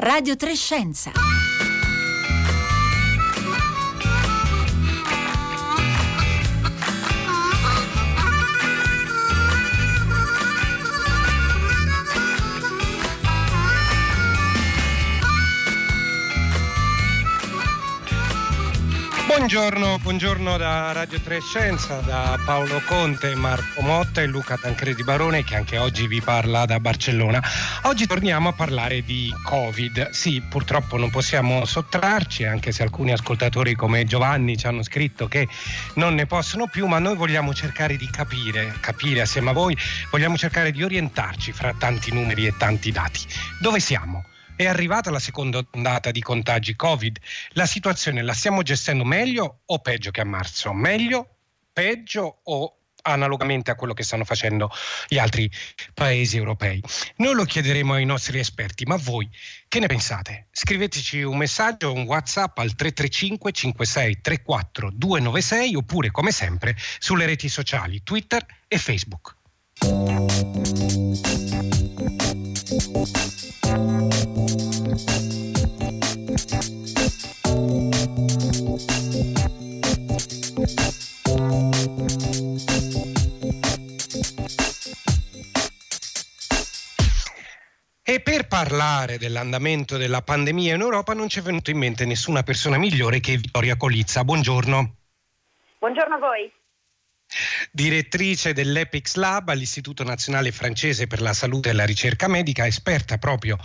Radio Trescenza. Buongiorno, buongiorno da Radio Trescenza, da Paolo Conte, Marco Motta e Luca Tancredi Barone che anche oggi vi parla da Barcellona. Oggi torniamo a parlare di Covid. Sì, purtroppo non possiamo sottrarci, anche se alcuni ascoltatori come Giovanni ci hanno scritto che non ne possono più, ma noi vogliamo cercare di capire, capire assieme a voi, vogliamo cercare di orientarci fra tanti numeri e tanti dati. Dove siamo? È arrivata la seconda ondata di contagi Covid. La situazione la stiamo gestendo meglio o peggio che a marzo? Meglio, peggio o analogamente a quello che stanno facendo gli altri paesi europei. Noi lo chiederemo ai nostri esperti, ma voi che ne pensate? Scriveteci un messaggio, un WhatsApp al 335 56 34 296 oppure come sempre sulle reti sociali Twitter e Facebook. Parlare dell'andamento della pandemia in Europa non ci è venuto in mente nessuna persona migliore che Vittoria Colizza. Buongiorno. Buongiorno a voi. Direttrice dell'Epix Lab all'Istituto Nazionale Francese per la Salute e la Ricerca Medica, esperta proprio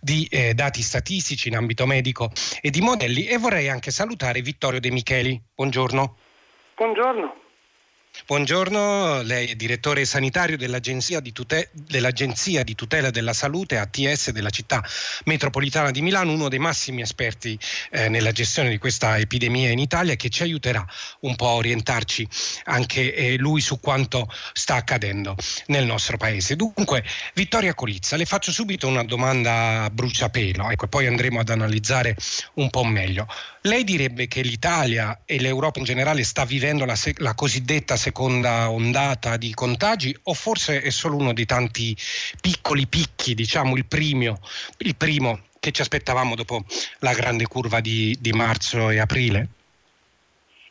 di eh, dati statistici in ambito medico e di modelli e vorrei anche salutare Vittorio De Micheli. Buongiorno. Buongiorno. Buongiorno, lei è direttore sanitario dell'Agenzia di, Tute- dell'Agenzia di, tutela della salute ATS della città metropolitana di Milano, uno dei massimi esperti eh, nella gestione di questa epidemia in Italia che ci aiuterà un po' a orientarci anche eh, lui su quanto sta accadendo nel nostro paese. Dunque, Vittoria Colizza, le faccio subito una domanda a bruciapelo, ecco, poi andremo ad analizzare un po' meglio. Lei direbbe che l'Italia e l'Europa in generale sta vivendo la, se- la cosiddetta seconda ondata di contagi o forse è solo uno dei tanti piccoli picchi, diciamo il primo, il primo che ci aspettavamo dopo la grande curva di, di marzo e aprile?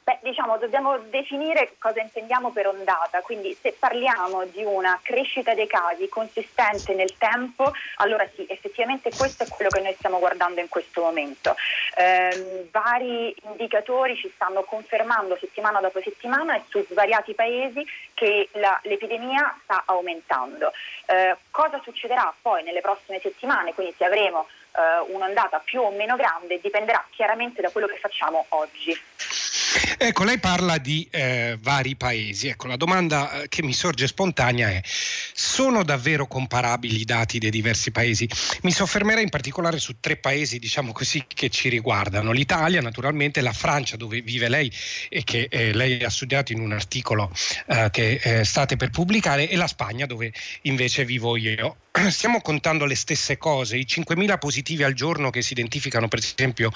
Beh, diciamo, dobbiamo definire cosa intendiamo per ondata, quindi se parliamo di una crescita dei casi consistente nel tempo, allora sì, effettivamente questo è quello che noi stiamo guardando in questo momento. Eh, vari indicatori ci stanno confermando settimana dopo settimana e su svariati paesi che la, l'epidemia sta aumentando. Eh, cosa succederà poi nelle prossime settimane? Quindi se avremo eh, un'ondata più o meno grande dipenderà chiaramente da quello che facciamo oggi. Ecco, lei parla di eh, vari paesi. Ecco, la domanda eh, che mi sorge spontanea è: sono davvero comparabili i dati dei diversi paesi? Mi soffermerei in particolare su tre paesi, diciamo così, che ci riguardano: l'Italia, naturalmente, la Francia, dove vive lei e che eh, lei ha studiato in un articolo eh, che eh, state per pubblicare, e la Spagna, dove invece vivo io. Stiamo contando le stesse cose, i 5.000 positivi al giorno che si identificano, per esempio,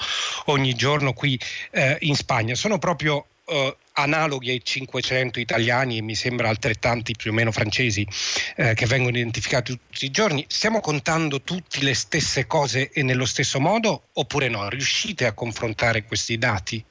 ogni giorno qui eh, in Spagna, sono proprio eh, analoghi ai 500 italiani e mi sembra altrettanti più o meno francesi eh, che vengono identificati tutti i giorni. Stiamo contando tutte le stesse cose e nello stesso modo oppure no? Riuscite a confrontare questi dati?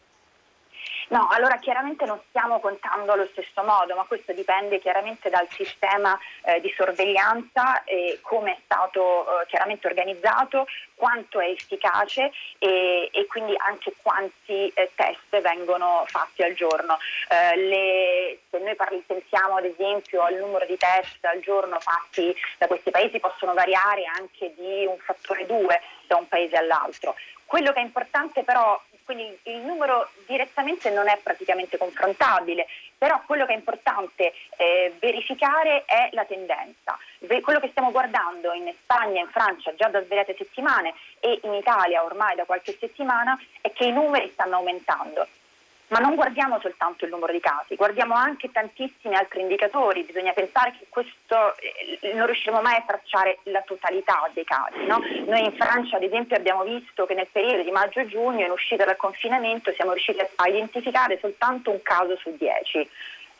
No, allora chiaramente non stiamo contando allo stesso modo, ma questo dipende chiaramente dal sistema eh, di sorveglianza e come è stato eh, chiaramente organizzato, quanto è efficace e, e quindi anche quanti eh, test vengono fatti al giorno. Eh, le, se noi parli, pensiamo ad esempio al numero di test al giorno fatti da questi paesi possono variare anche di un fattore 2 da un paese all'altro. Quello che è importante però quindi il numero direttamente non è praticamente confrontabile, però quello che è importante eh, verificare è la tendenza. Quello che stiamo guardando in Spagna in Francia già da svariate settimane e in Italia ormai da qualche settimana è che i numeri stanno aumentando. Ma non guardiamo soltanto il numero di casi, guardiamo anche tantissimi altri indicatori. Bisogna pensare che questo eh, non riusciremo mai a tracciare la totalità dei casi. No? Noi in Francia, ad esempio, abbiamo visto che nel periodo di maggio e giugno, in uscita dal confinamento, siamo riusciti a identificare soltanto un caso su dieci.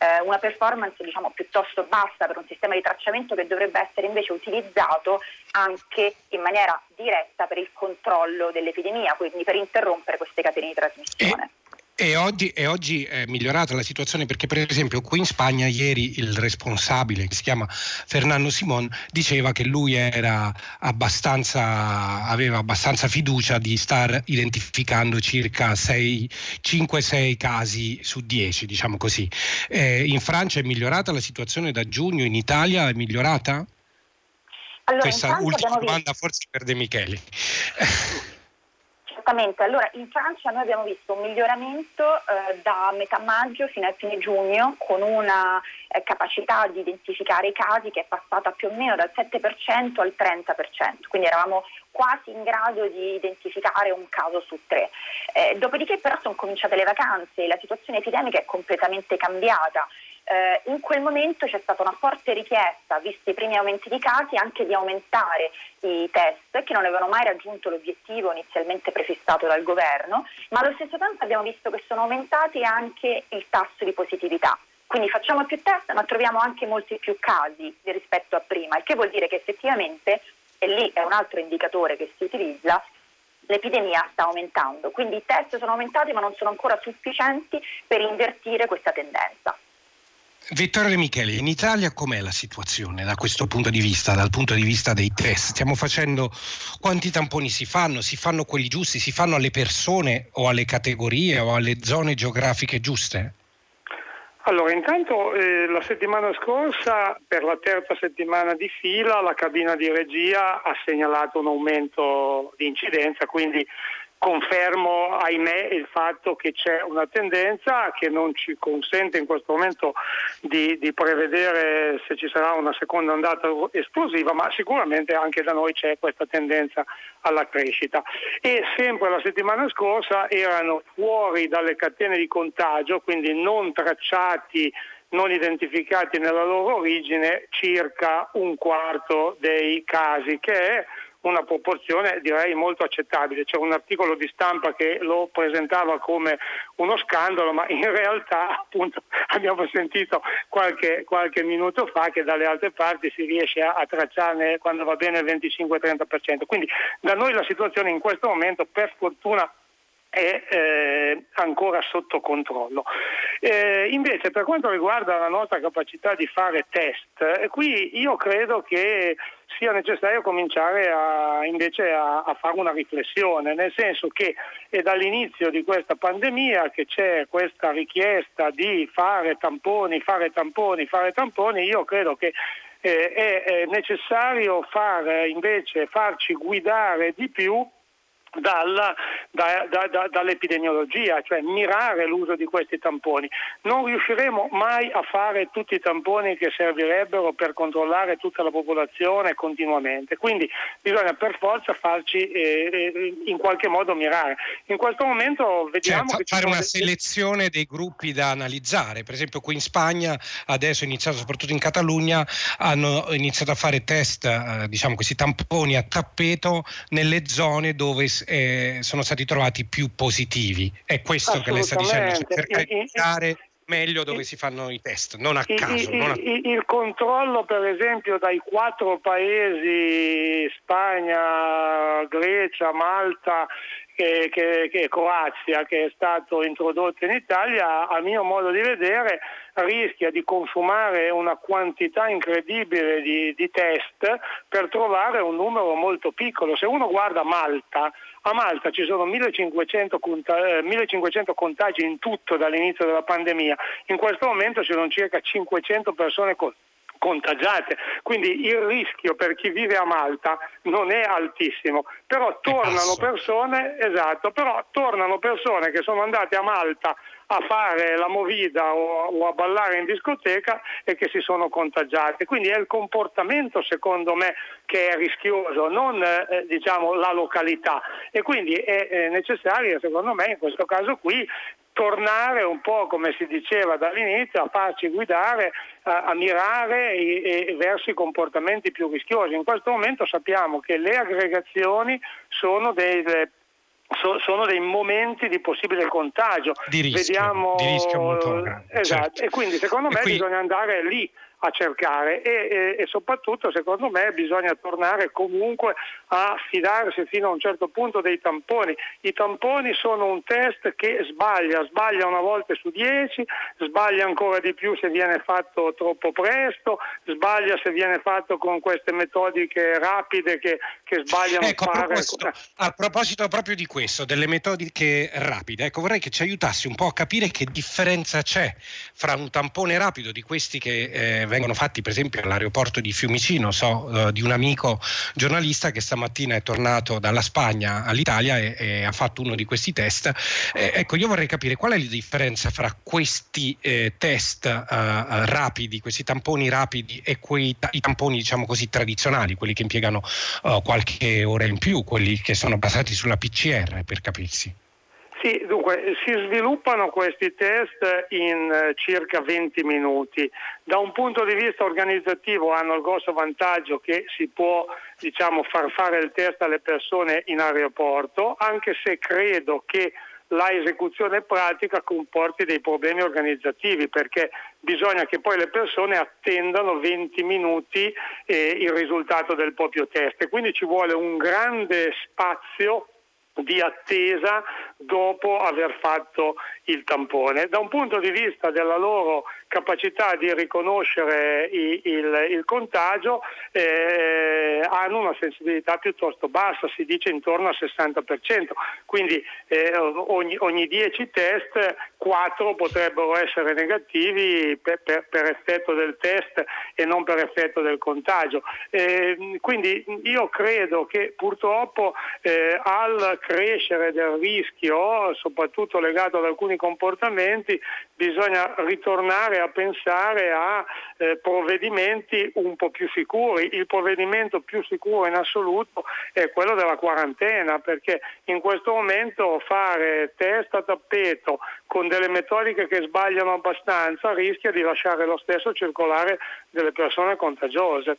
eh, una performance diciamo, piuttosto bassa per un sistema di tracciamento che dovrebbe essere invece utilizzato anche in maniera diretta per il controllo dell'epidemia, quindi per interrompere queste catene di trasmissione. E... Oggi, e oggi, è migliorata la situazione perché per esempio qui in Spagna ieri il responsabile che si chiama Fernando Simon diceva che lui abbastanza, aveva abbastanza fiducia di star identificando circa 5-6 casi su 10 diciamo così. Eh, in Francia è migliorata la situazione da giugno, in Italia è migliorata? Allora, Questa ultima domanda forse per De Micheli. Esattamente, allora in Francia noi abbiamo visto un miglioramento eh, da metà maggio fino a fine giugno con una eh, capacità di identificare i casi che è passata più o meno dal 7% al 30%, quindi eravamo quasi in grado di identificare un caso su tre. Eh, dopodiché però sono cominciate le vacanze e la situazione epidemica è completamente cambiata. Eh, in quel momento c'è stata una forte richiesta, visti i primi aumenti di casi, anche di aumentare i test che non avevano mai raggiunto l'obiettivo inizialmente prefissato dal governo, ma allo stesso tempo abbiamo visto che sono aumentati anche il tasso di positività. Quindi facciamo più test ma troviamo anche molti più casi rispetto a prima, il che vuol dire che effettivamente, e lì è un altro indicatore che si utilizza, l'epidemia sta aumentando. Quindi i test sono aumentati ma non sono ancora sufficienti per invertire questa tendenza. Vittorio De Michele, in Italia com'è la situazione da questo punto di vista, dal punto di vista dei test? Stiamo facendo quanti tamponi si fanno? Si fanno quelli giusti? Si fanno alle persone o alle categorie o alle zone geografiche giuste? Allora, intanto eh, la settimana scorsa, per la terza settimana di fila, la cabina di regia ha segnalato un aumento di incidenza, quindi confermo, ahimè, il fatto che c'è una tendenza che non ci consente in questo momento di, di, prevedere se ci sarà una seconda ondata esplosiva, ma sicuramente anche da noi c'è questa tendenza alla crescita. E sempre la settimana scorsa erano fuori dalle catene di contagio, quindi non tracciati non identificati nella loro origine circa un quarto dei casi, che è una proporzione direi molto accettabile. C'è un articolo di stampa che lo presentava come uno scandalo, ma in realtà appunto abbiamo sentito qualche, qualche minuto fa che dalle altre parti si riesce a, a tracciarne quando va bene il 25-30%. Quindi da noi la situazione in questo momento per fortuna è eh, ancora sotto controllo. Eh, invece per quanto riguarda la nostra capacità di fare test, eh, qui io credo che sia necessario cominciare a, invece a, a, fare una riflessione, nel senso che è dall'inizio di questa pandemia che c'è questa richiesta di fare tamponi, fare tamponi, fare tamponi, io credo che eh, è, necessario far, invece farci guidare di più dalla, da, da, da, dall'epidemiologia, cioè mirare l'uso di questi tamponi. Non riusciremo mai a fare tutti i tamponi che servirebbero per controllare tutta la popolazione continuamente, quindi bisogna per forza farci eh, eh in qualche modo mirare. In questo momento vediamo cioè, fare una selezione dei gruppi da analizzare, per esempio qui in Spagna adesso è iniziato soprattutto in Catalogna hanno iniziato a fare test, eh, diciamo questi tamponi a tappeto nelle zone dove eh, sono stati trovati più positivi. È questo che lei sta dicendo, cioè cercare di dare meglio dove si fanno i test, non a caso. Il, non a... il, controllo per esempio dai quattro paesi, Spagna, Grecia, Malta che, che, che Croazia, che è stato introdotto in Italia, a mio modo di vedere rischia di consumare una quantità incredibile di, di test per trovare un numero molto piccolo. Se uno guarda Malta, a Malta ci sono 1500, conta- 1500 eh, contagi in tutto dall'inizio della pandemia, in questo momento ci sono circa 500 persone contagiate contagiate, quindi il rischio per chi vive a Malta non è altissimo, però tornano persone, esatto, però tornano persone che sono andate a Malta a fare la movida o, o, a ballare in discoteca e che si sono contagiati. Quindi è il comportamento, secondo me, che è rischioso, non eh, diciamo, la località. E quindi è, è necessario, secondo me, in questo caso qui, tornare un po' come si diceva dall'inizio a farci guidare, a, a mirare i, i, verso i comportamenti più rischiosi. In questo momento sappiamo che le aggregazioni sono delle so, sono dei momenti di possibile contagio. Di rischio, Vediamo, di rischio molto grande. Esatto, certo. e quindi secondo me qui... bisogna andare lì a cercare e, e, e, soprattutto secondo me bisogna tornare comunque a fidarsi fino a un certo punto dei tamponi. I tamponi sono un test che sbaglia, sbaglia una volta su dieci, sbaglia ancora di più se viene fatto troppo presto, sbaglia se viene fatto con queste metodiche rapide che, che sbagliano ecco. A proposito, a proposito proprio di questo, delle metodiche rapide, ecco, vorrei che ci aiutassi un po' a capire che differenza c'è fra un tampone rapido di questi che eh, vengono fatti per esempio all'aeroporto di Fiumicino, so uh, di un amico giornalista che stamattina è tornato dalla Spagna all'Italia e, e ha fatto uno di questi test. Eh, ecco, io vorrei capire qual è la differenza fra questi eh, test uh, rapidi, questi tamponi rapidi e quei i tamponi diciamo così tradizionali, quelli che impiegano uh, qualche ora in più, quelli che sono basati sulla PCR per capirsi. Sì, dunque si sviluppano questi test in eh, circa 20 minuti. Da un punto di vista organizzativo hanno il grosso vantaggio che si può diciamo, far fare il test alle persone in aeroporto, anche se credo che la esecuzione pratica comporti dei problemi organizzativi perché bisogna che poi le persone attendano 20 minuti eh, il risultato del proprio test quindi ci vuole un grande spazio di attesa dopo aver fatto il tampone. Da un punto di vista della loro capacità di riconoscere il, il, il contagio eh, hanno una sensibilità piuttosto bassa, si dice intorno al 60%, quindi eh, ogni, ogni, 10 test 4 potrebbero essere negativi per, per, per, effetto del test e non per effetto del contagio. Eh, quindi io credo che purtroppo eh, al crescere del rischio, soprattutto legato ad alcuni comportamenti, bisogna ritornare a pensare a eh, provvedimenti un po' più sicuri. Il provvedimento più sicuro in assoluto è quello della quarantena, perché in questo momento fare test a tappeto con delle metodiche che sbagliano abbastanza rischia di lasciare lo stesso circolare delle persone contagiose.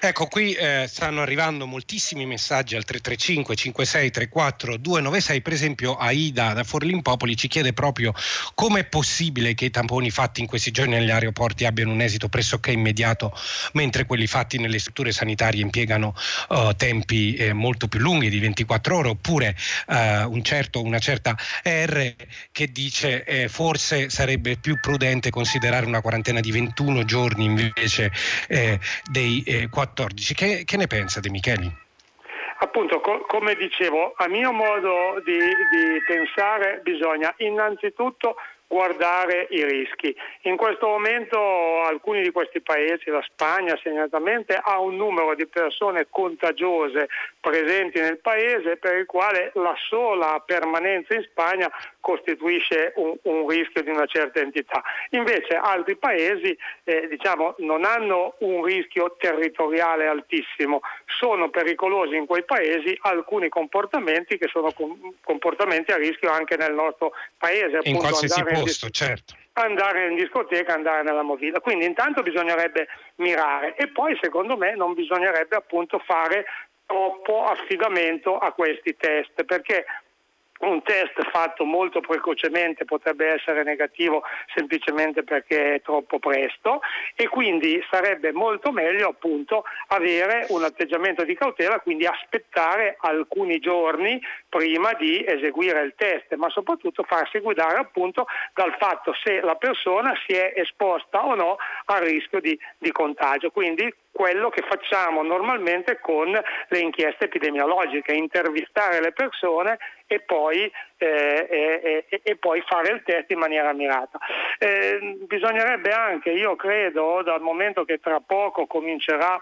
Ecco, qui eh, stanno arrivando moltissimi messaggi al 335 56 34 296, per esempio Aida da Forlimpopoli ci chiede proprio come è possibile che i tamponi fatti in questi giorni negli aeroporti abbiano un esito pressoché immediato, mentre quelli fatti nelle strutture sanitarie impiegano eh, tempi eh, molto più lunghi di 24 ore, oppure eh, un certo, una certa R che dice eh, forse sarebbe più prudente considerare una quarantena di 21 giorni invece eh, dei eh, 4 2014. Che, che ne pensa De Micheli? Appunto, co- come dicevo, a mio modo di, di pensare bisogna innanzitutto guardare i rischi. In questo momento alcuni di questi paesi, la Spagna segnatamente, ha un numero di persone contagiose presenti nel paese per il quale la sola permanenza in Spagna costituisce un, un rischio di una certa entità. Invece altri paesi eh, diciamo, non hanno un rischio territoriale altissimo, sono pericolosi in quei paesi alcuni comportamenti che sono com- comportamenti a rischio anche nel nostro paese. In qualsiasi posto, certo andare in discoteca, andare nella movida. Quindi intanto bisognerebbe mirare e poi secondo me non bisognerebbe appunto fare troppo affidamento a questi test perché un test fatto molto precocemente potrebbe essere negativo semplicemente perché è troppo presto e quindi sarebbe molto meglio appunto avere un atteggiamento di cautela, quindi aspettare alcuni giorni prima di eseguire il test, ma soprattutto farsi guidare appunto dal fatto se la persona si è esposta o no al rischio di, di contagio. Quindi quello che facciamo normalmente con le inchieste epidemiologiche, intervistare le persone e poi, eh, e, e poi fare il test in maniera mirata. Eh, bisognerebbe anche, io credo, dal momento che tra poco comincerà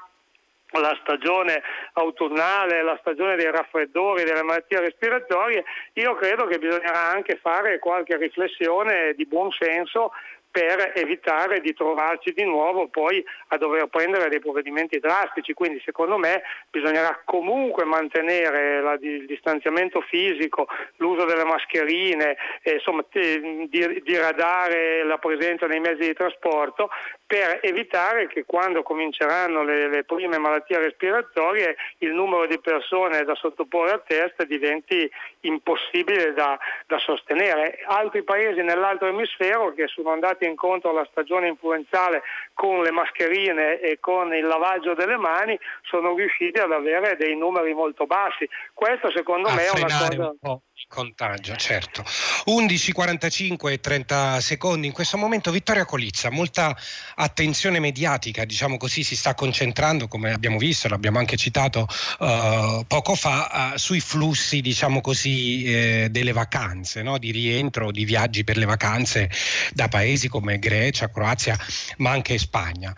la stagione autunnale, la stagione dei raffreddori, delle malattie respiratorie, io credo che bisognerà anche fare qualche riflessione di buon senso per evitare di trovarci di nuovo poi a dover prendere dei provvedimenti drastici. Quindi secondo me bisognerà comunque mantenere la, il distanziamento fisico, l'uso delle mascherine, eh, insomma diradare la presenza nei mezzi di trasporto, per evitare che quando cominceranno le, le, prime malattie respiratorie il numero di persone da sottoporre a test diventi impossibile da, da sostenere. Altri paesi nell'altro emisfero che sono andati incontro alla stagione influenzale con le mascherine e con il lavaggio delle mani sono riusciti ad avere dei numeri molto bassi. Questo secondo a me è una cosa... Un contagio, certo. 11.45 e 30 secondi in questo momento Vittoria Colizza, molta attenzione mediatica, diciamo così, si sta concentrando, come abbiamo visto, l'abbiamo anche citato uh, poco fa, uh, sui flussi, diciamo così, eh, delle vacanze, no? di rientro, di viaggi per le vacanze da paesi come Grecia, Croazia, ma anche Spagna.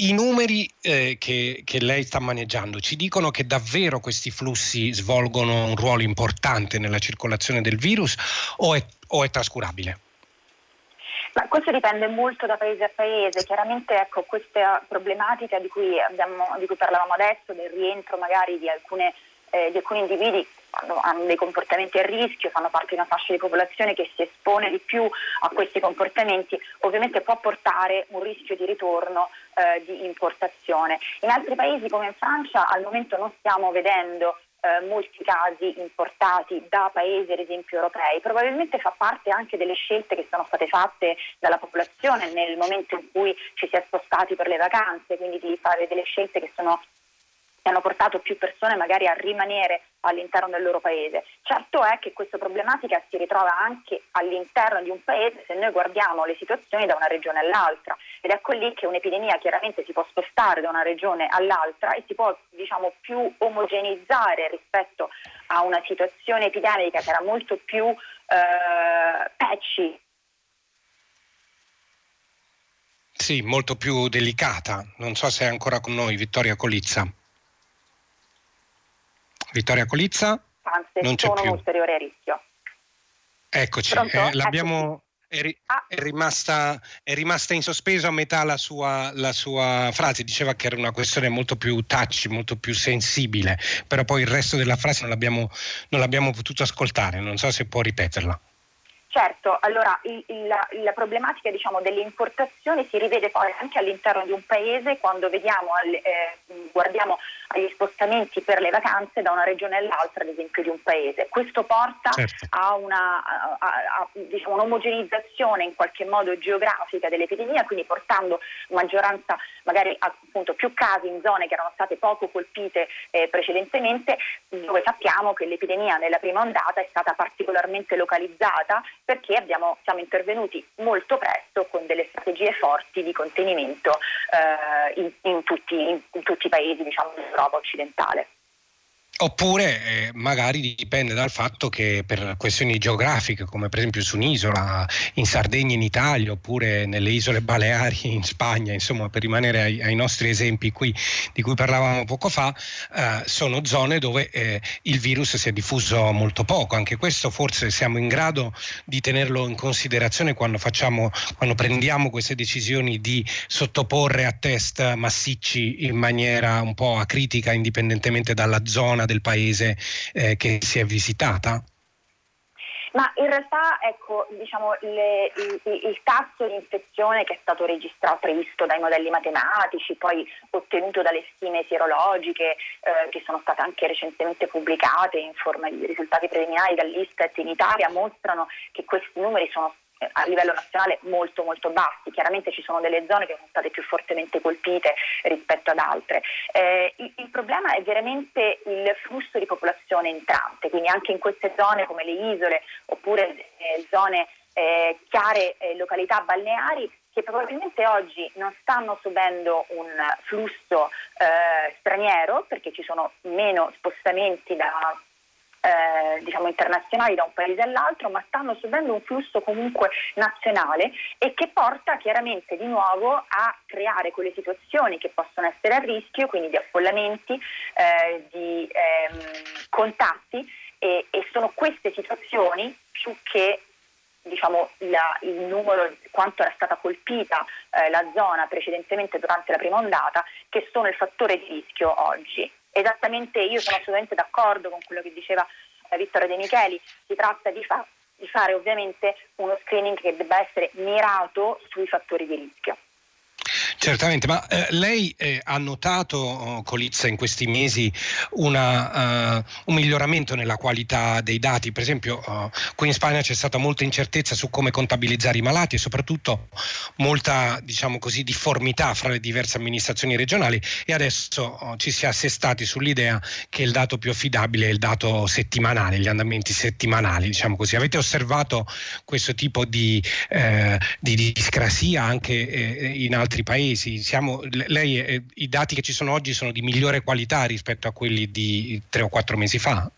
I numeri eh, che, che, lei sta maneggiando ci dicono che davvero questi flussi svolgono un ruolo importante nella circolazione del virus o è, o è trascurabile? Ma questo dipende molto da paese a paese, chiaramente ecco, questa problematica di cui, abbiamo, di cui parlavamo adesso, del rientro magari di, alcune, eh, di alcuni individui hanno dei comportamenti a rischio, fanno parte di una fascia di popolazione che si espone di più a questi comportamenti, ovviamente può portare un rischio di ritorno eh, di importazione. In altri paesi come in Francia al momento non stiamo vedendo eh, molti casi importati da paesi ad esempio europei, probabilmente fa parte anche delle scelte che sono state fatte dalla popolazione nel momento in cui ci si è spostati per le vacanze, quindi di fare delle scelte che sono hanno portato più persone magari a rimanere all'interno del loro paese. Certo è che questa problematica si ritrova anche all'interno di un paese se noi guardiamo le situazioni da una regione all'altra ed ecco lì che un'epidemia chiaramente si può spostare da una regione all'altra e si può diciamo più omogeneizzare rispetto a una situazione epidemica che era molto più eh, patchy sì, molto più delicata. Non so se è ancora con noi Vittoria Colizza. Vittoria Colizza? Anzi, non c'è più. un ulteriore rischio. Eccoci, eh, l'abbiamo... È, ri- ah. è, rimasta, è, rimasta, in sospeso a metà la sua, la sua, frase, diceva che era una questione molto più touch, molto più sensibile, però poi il resto della frase non l'abbiamo, non l'abbiamo potuto ascoltare, non so se può ripeterla. Certo, allora il, la, la, problematica diciamo, delle importazioni si rivede poi anche all'interno di un paese quando vediamo, eh, guardiamo agli spostamenti per le vacanze da una regione all'altra, ad esempio di un paese. Questo porta certo. a, una, a, a diciamo, un'omogenizzazione in qualche modo geografica dell'epidemia, quindi portando maggioranza, magari appunto più casi in zone che erano state poco colpite eh, precedentemente, dove sappiamo che l'epidemia nella prima ondata è stata particolarmente localizzata perché abbiamo, siamo intervenuti molto presto con delle strategie forti di contenimento eh, in, in, tutti, in, in, tutti, i paesi diciamo, dell'Europa occidentale. Oppure eh, magari dipende dal fatto che per questioni geografiche, come per esempio su un'isola in Sardegna in Italia oppure nelle isole Baleari in Spagna, insomma per rimanere ai, ai nostri esempi qui di cui parlavamo poco fa, eh, sono zone dove eh, il virus si è diffuso molto poco. Anche questo forse siamo in grado di tenerlo in considerazione quando, facciamo, quando prendiamo queste decisioni di sottoporre a test massicci in maniera un po' acritica indipendentemente dalla zona del paese eh, che si è visitata? Ma in realtà ecco, diciamo, le, il, il, tasso di infezione che è stato registrato, previsto dai modelli matematici, poi ottenuto dalle stime sierologiche eh, che sono state anche recentemente pubblicate in forma di risultati preliminari dall'Istat in Italia, mostrano che questi numeri sono a livello nazionale molto molto bassi, chiaramente ci sono delle zone che sono state più fortemente colpite rispetto ad altre. Eh, il, il, problema è veramente il flusso di popolazione entrante, quindi anche in queste zone come le isole oppure eh, zone eh, chiare eh, località balneari che probabilmente oggi non stanno subendo un flusso eh, straniero perché ci sono meno spostamenti da eh, diciamo internazionali da un paese all'altro, ma stanno subendo un flusso comunque nazionale e che porta chiaramente di nuovo a creare quelle situazioni che possono essere a rischio, quindi di affollamenti, eh, di ehm, contatti e, e, sono queste situazioni più che diciamo, la, il numero, quanto era stata colpita eh, la zona precedentemente durante la prima ondata, che sono il fattore di rischio oggi esattamente io sono assolutamente d'accordo con quello che diceva eh, Vittorio De Micheli, si tratta di, fa- di fare ovviamente uno screening che debba essere mirato sui fattori di rischio. Certamente, ma eh, lei eh, ha notato, oh, Colizza, in questi mesi una, uh, un miglioramento nella qualità dei dati? Per esempio, uh, qui in Spagna c'è stata molta incertezza su come contabilizzare i malati e soprattutto molta, diciamo così, difformità fra le diverse amministrazioni regionali e adesso uh, ci si è assestati sull'idea che il dato più affidabile è il dato settimanale, gli andamenti settimanali, diciamo così. Avete osservato questo tipo di, eh, di discrasia anche eh, in altri paesi? Paesi. Siamo, lei, eh, I dati che ci sono oggi sono di migliore qualità rispetto a quelli di tre o quattro mesi fa?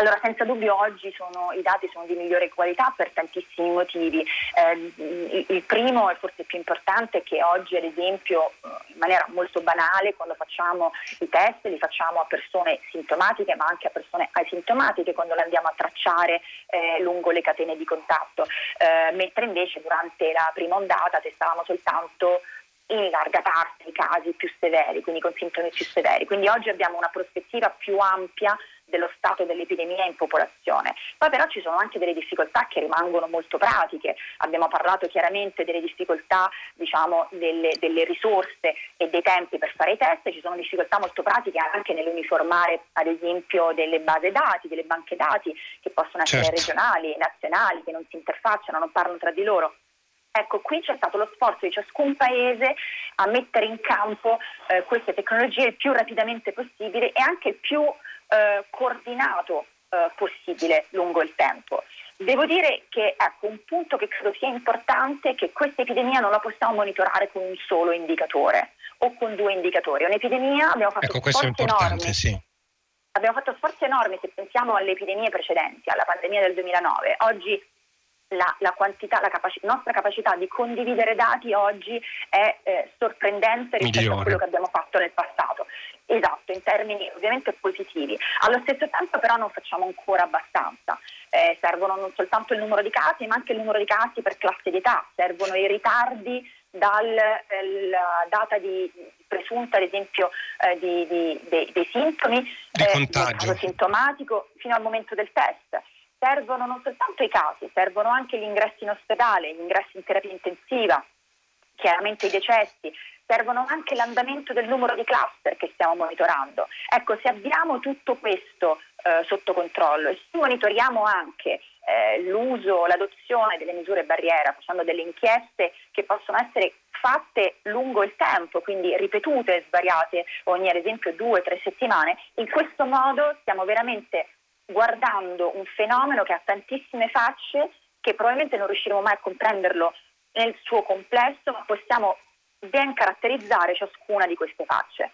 Allora, senza dubbio oggi sono, i dati sono di migliore qualità per tantissimi motivi. Eh, il primo e forse più importante è che oggi, ad esempio, in maniera molto banale, quando facciamo i test li facciamo a persone sintomatiche ma anche a persone asintomatiche quando le andiamo a tracciare eh, lungo le catene di contatto, eh, mentre invece durante la prima ondata testavamo soltanto in larga parte i casi più severi, quindi con sintomi più severi. Quindi oggi abbiamo una prospettiva più ampia dello stato dell'epidemia in popolazione. Poi però ci sono anche delle difficoltà che rimangono molto pratiche. Abbiamo parlato chiaramente delle difficoltà diciamo, delle, delle, risorse e dei tempi per fare i test, ci sono difficoltà molto pratiche anche nell'uniformare ad esempio delle base dati, delle banche dati che possono essere certo. regionali, nazionali, che non si interfacciano, non parlano tra di loro. Ecco, qui c'è stato lo sforzo di ciascun paese a mettere in campo eh, queste tecnologie il più rapidamente possibile e anche il più eh, coordinato eh, possibile lungo il tempo. Devo dire che ecco, un punto che credo sia importante è che questa epidemia non la possiamo monitorare con un solo indicatore o con due indicatori. Un'epidemia abbiamo fatto ecco, sforzi enormi. Sì. Abbiamo fatto sforzi enormi se pensiamo alle epidemie precedenti, alla pandemia del 2009. Oggi la, la, quantità, la capaci- nostra capacità di condividere dati oggi è eh, sorprendente rispetto Migliore. a quello che abbiamo fatto nel passato. Esatto, in termini ovviamente positivi. Allo stesso tempo però non facciamo ancora abbastanza. Eh, servono non soltanto il numero di casi, ma anche il numero di casi per classe di età, servono i ritardi dalla eh, data di presunta, ad esempio, eh, di, di, dei, dei, sintomi, di eh, contagio. sintomatico, fino al momento del test servono non soltanto i casi, servono anche gli ingressi in ospedale, gli ingressi in terapia intensiva, chiaramente i decessi, servono anche l'andamento del numero di cluster che stiamo monitorando. Ecco, se abbiamo tutto questo eh, sotto controllo e se monitoriamo anche eh, l'uso, l'adozione delle misure barriera, facendo delle inchieste che possono essere fatte lungo il tempo, quindi ripetute e svariate ogni ad esempio due o tre settimane, in questo modo stiamo veramente guardando un fenomeno che ha tantissime facce, che probabilmente non riusciremo mai a comprenderlo nel suo complesso, ma possiamo ben caratterizzare ciascuna di queste facce.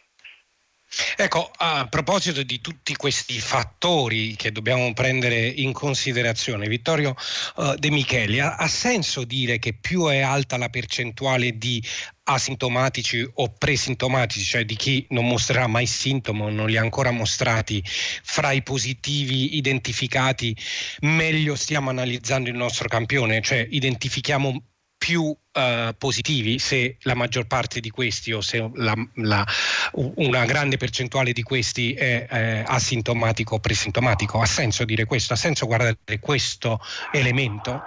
Ecco, a proposito di tutti questi fattori che dobbiamo prendere in considerazione, Vittorio uh, De Micheli, ha, ha, senso dire che più è alta la percentuale di asintomatici o presintomatici, cioè di chi non mostrerà mai sintomo, non li ha ancora mostrati, fra i positivi identificati, meglio stiamo analizzando il nostro campione, cioè identifichiamo più uh, positivi se la maggior parte di questi o se la, la, una grande percentuale di questi è eh, asintomatico o presintomatico. Ha senso dire questo? Ha senso guardare questo elemento?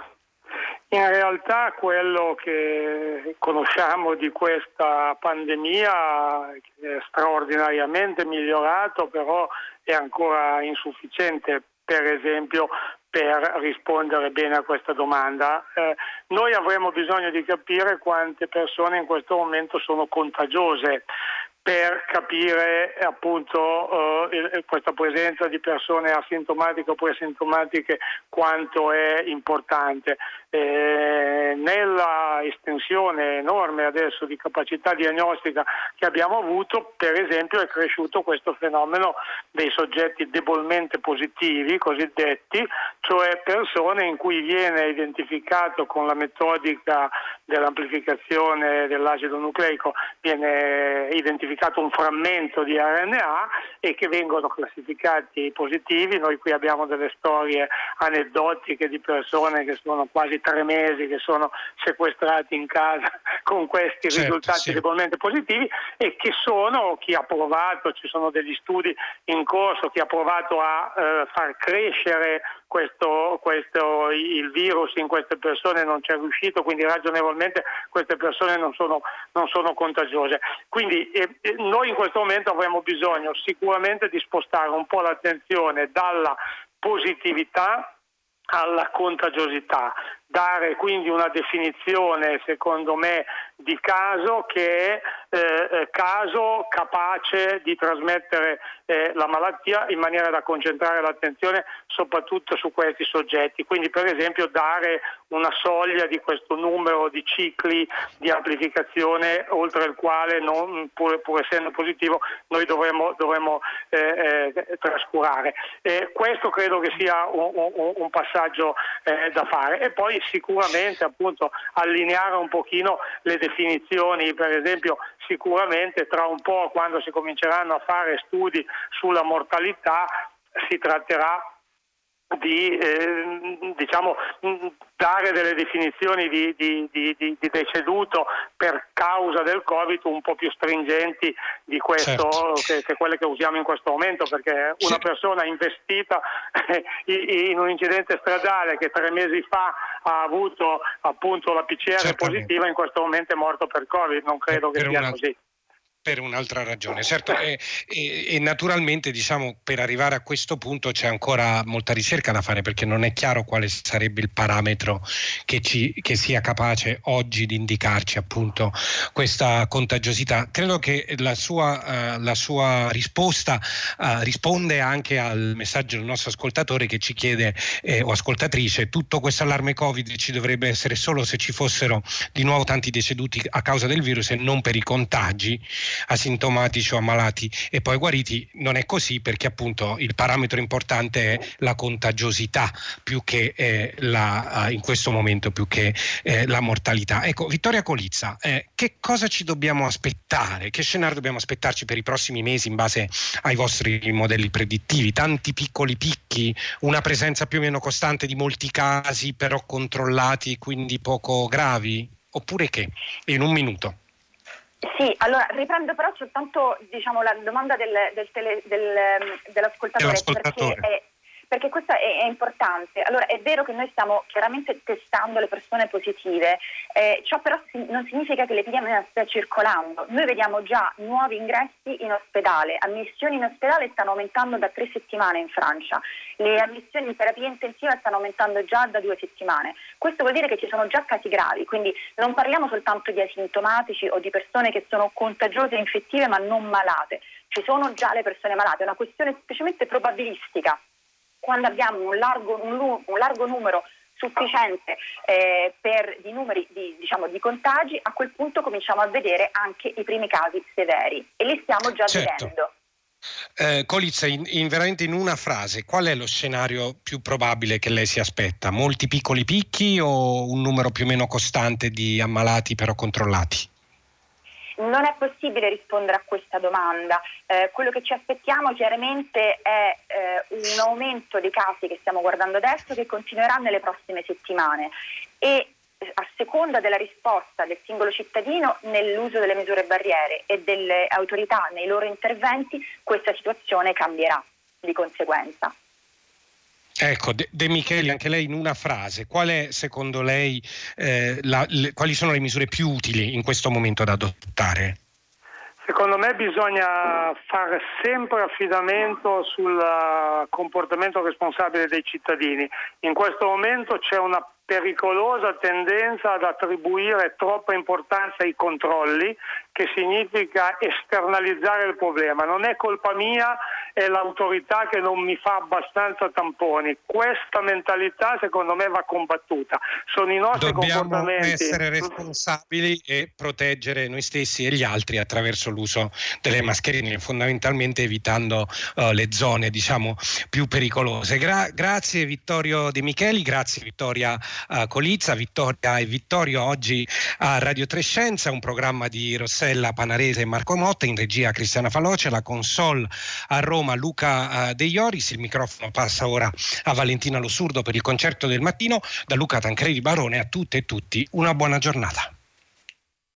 In realtà quello che conosciamo di questa pandemia è straordinariamente migliorato, però è ancora insufficiente per esempio per rispondere bene a questa domanda. Eh, noi avremo bisogno di capire quante persone in questo momento sono contagiose per capire appunto eh, questa presenza di persone asintomatiche o presintomatiche quanto è importante. Eh, nella estensione enorme adesso di capacità diagnostica che abbiamo avuto, per esempio è cresciuto questo fenomeno dei soggetti debolmente positivi, cosiddetti, cioè persone in cui viene identificato con la metodica dell'amplificazione dell'acido nucleico, viene identificato un frammento di RNA e che vengono classificati positivi. Noi qui abbiamo delle storie aneddotiche di persone che sono quasi tre mesi che sono sequestrati in casa con questi certo, risultati sì. debolmente positivi e che sono chi ha provato, ci sono degli studi in corso, chi ha provato a eh, far crescere questo, questo, il virus in queste persone non c'è riuscito, quindi ragionevolmente queste persone non sono, non sono contagiose. Quindi eh, noi in questo momento avremo bisogno sicuramente di spostare un po' l'attenzione dalla positività alla contagiosità, dare quindi una definizione secondo me di caso che è eh, eh, caso capace di trasmettere eh, la malattia in maniera da concentrare l'attenzione soprattutto su questi soggetti. Quindi per esempio dare una soglia di questo numero di cicli di amplificazione oltre il quale, non, pur, pur, essendo positivo, noi dovremmo, dovremmo eh, eh, trascurare. questo credo che sia un, un, un passaggio eh, da fare e poi sicuramente appunto allineare un pochino le definizioni, per esempio sicuramente tra un po' quando si cominceranno a fare studi sulla mortalità si tratterà di eh, diciamo, dare delle definizioni di, di, di, di, deceduto per causa del Covid un po' più stringenti di questo, certo. che, che, quelle che usiamo in questo momento, perché una sì. persona investita in un incidente stradale che tre mesi fa ha avuto appunto la PCR Certamente. positiva, in questo momento è morto per Covid, non credo che sia una... così per un'altra ragione. Certo, e, e, e, naturalmente diciamo, per arrivare a questo punto c'è ancora molta ricerca da fare perché non è chiaro quale sarebbe il parametro che, ci, che sia capace oggi di indicarci appunto questa contagiosità. Credo che la sua, uh, la sua risposta uh, risponde anche al messaggio del nostro ascoltatore che ci chiede, eh, o ascoltatrice, tutto questo allarme Covid ci dovrebbe essere solo se ci fossero di nuovo tanti deceduti a causa del virus e non per i contagi asintomatici o ammalati e poi guariti. Non è così perché appunto il parametro importante è la contagiosità più che eh, la, in questo momento più che eh, la mortalità. Ecco, Vittoria Colizza, eh, che cosa ci dobbiamo aspettare? Che scenario dobbiamo aspettarci per i prossimi mesi in base ai vostri modelli predittivi? Tanti piccoli picchi, una presenza più o meno costante di molti casi però controllati, quindi poco gravi? Oppure che? In un minuto. Sì, allora riprendo però soltanto diciamo, la domanda del, del tele, del, dell'ascoltatore, dell'ascoltatore. perché è, perché questo è, è, importante. Allora è vero che noi stiamo chiaramente testando le persone positive, eh, ciò però si, non significa che l'epidemia stia circolando. Noi vediamo già nuovi ingressi in ospedale, ammissioni in ospedale stanno aumentando da tre settimane in Francia, le ammissioni in terapia intensiva stanno aumentando già da due settimane. Questo vuol dire che ci sono già casi gravi, quindi non parliamo soltanto di asintomatici o di persone che sono contagiose e infettive ma non malate. Ci sono già le persone malate, è una questione semplicemente probabilistica quando abbiamo un largo, un, un largo numero sufficiente eh, per di numeri di, diciamo, di, contagi, a quel punto cominciamo a vedere anche i primi casi severi e li stiamo già certo. vedendo. Eh, Colizza, in, in, veramente in una frase, qual è lo scenario più probabile che lei si aspetta? Molti piccoli picchi o un numero più o meno costante di ammalati però controllati? Non è possibile rispondere a questa domanda. Eh, quello che ci aspettiamo chiaramente è eh, un aumento dei casi che stiamo guardando adesso che continuerà nelle prossime settimane e a seconda della risposta del singolo cittadino nell'uso delle misure barriere e delle autorità nei loro interventi, questa situazione cambierà di conseguenza. Ecco, De, Micheli, anche lei in una frase, qual è secondo lei, eh, la, le, quali sono le misure più utili in questo momento da adottare? Secondo me bisogna fare sempre affidamento sul eh, comportamento responsabile dei cittadini. In questo momento c'è una pericolosa tendenza ad attribuire troppa importanza ai controlli, che significa esternalizzare il problema. Non è colpa mia, è l'autorità che non mi fa abbastanza tamponi. Questa mentalità secondo me va combattuta. Sono i nostri Dobbiamo comportamenti. essere responsabili e proteggere noi stessi e gli altri attraverso l'uso delle mascherine, fondamentalmente evitando uh, le zone diciamo, più pericolose. Gra- grazie Vittorio De Micheli, grazie Vittoria uh, Colizza, Vittoria e Vittorio oggi a Radio Trescenza, un programma di Rossella Panarese e Marco Motta, in regia Cristiana Faloce, la console a Roma Luca uh, De Ioris, il microfono passa ora a Valentina Losurdo per il concerto del mattino, da Luca Tancredi Barone a tutte e tutti una buona giornata.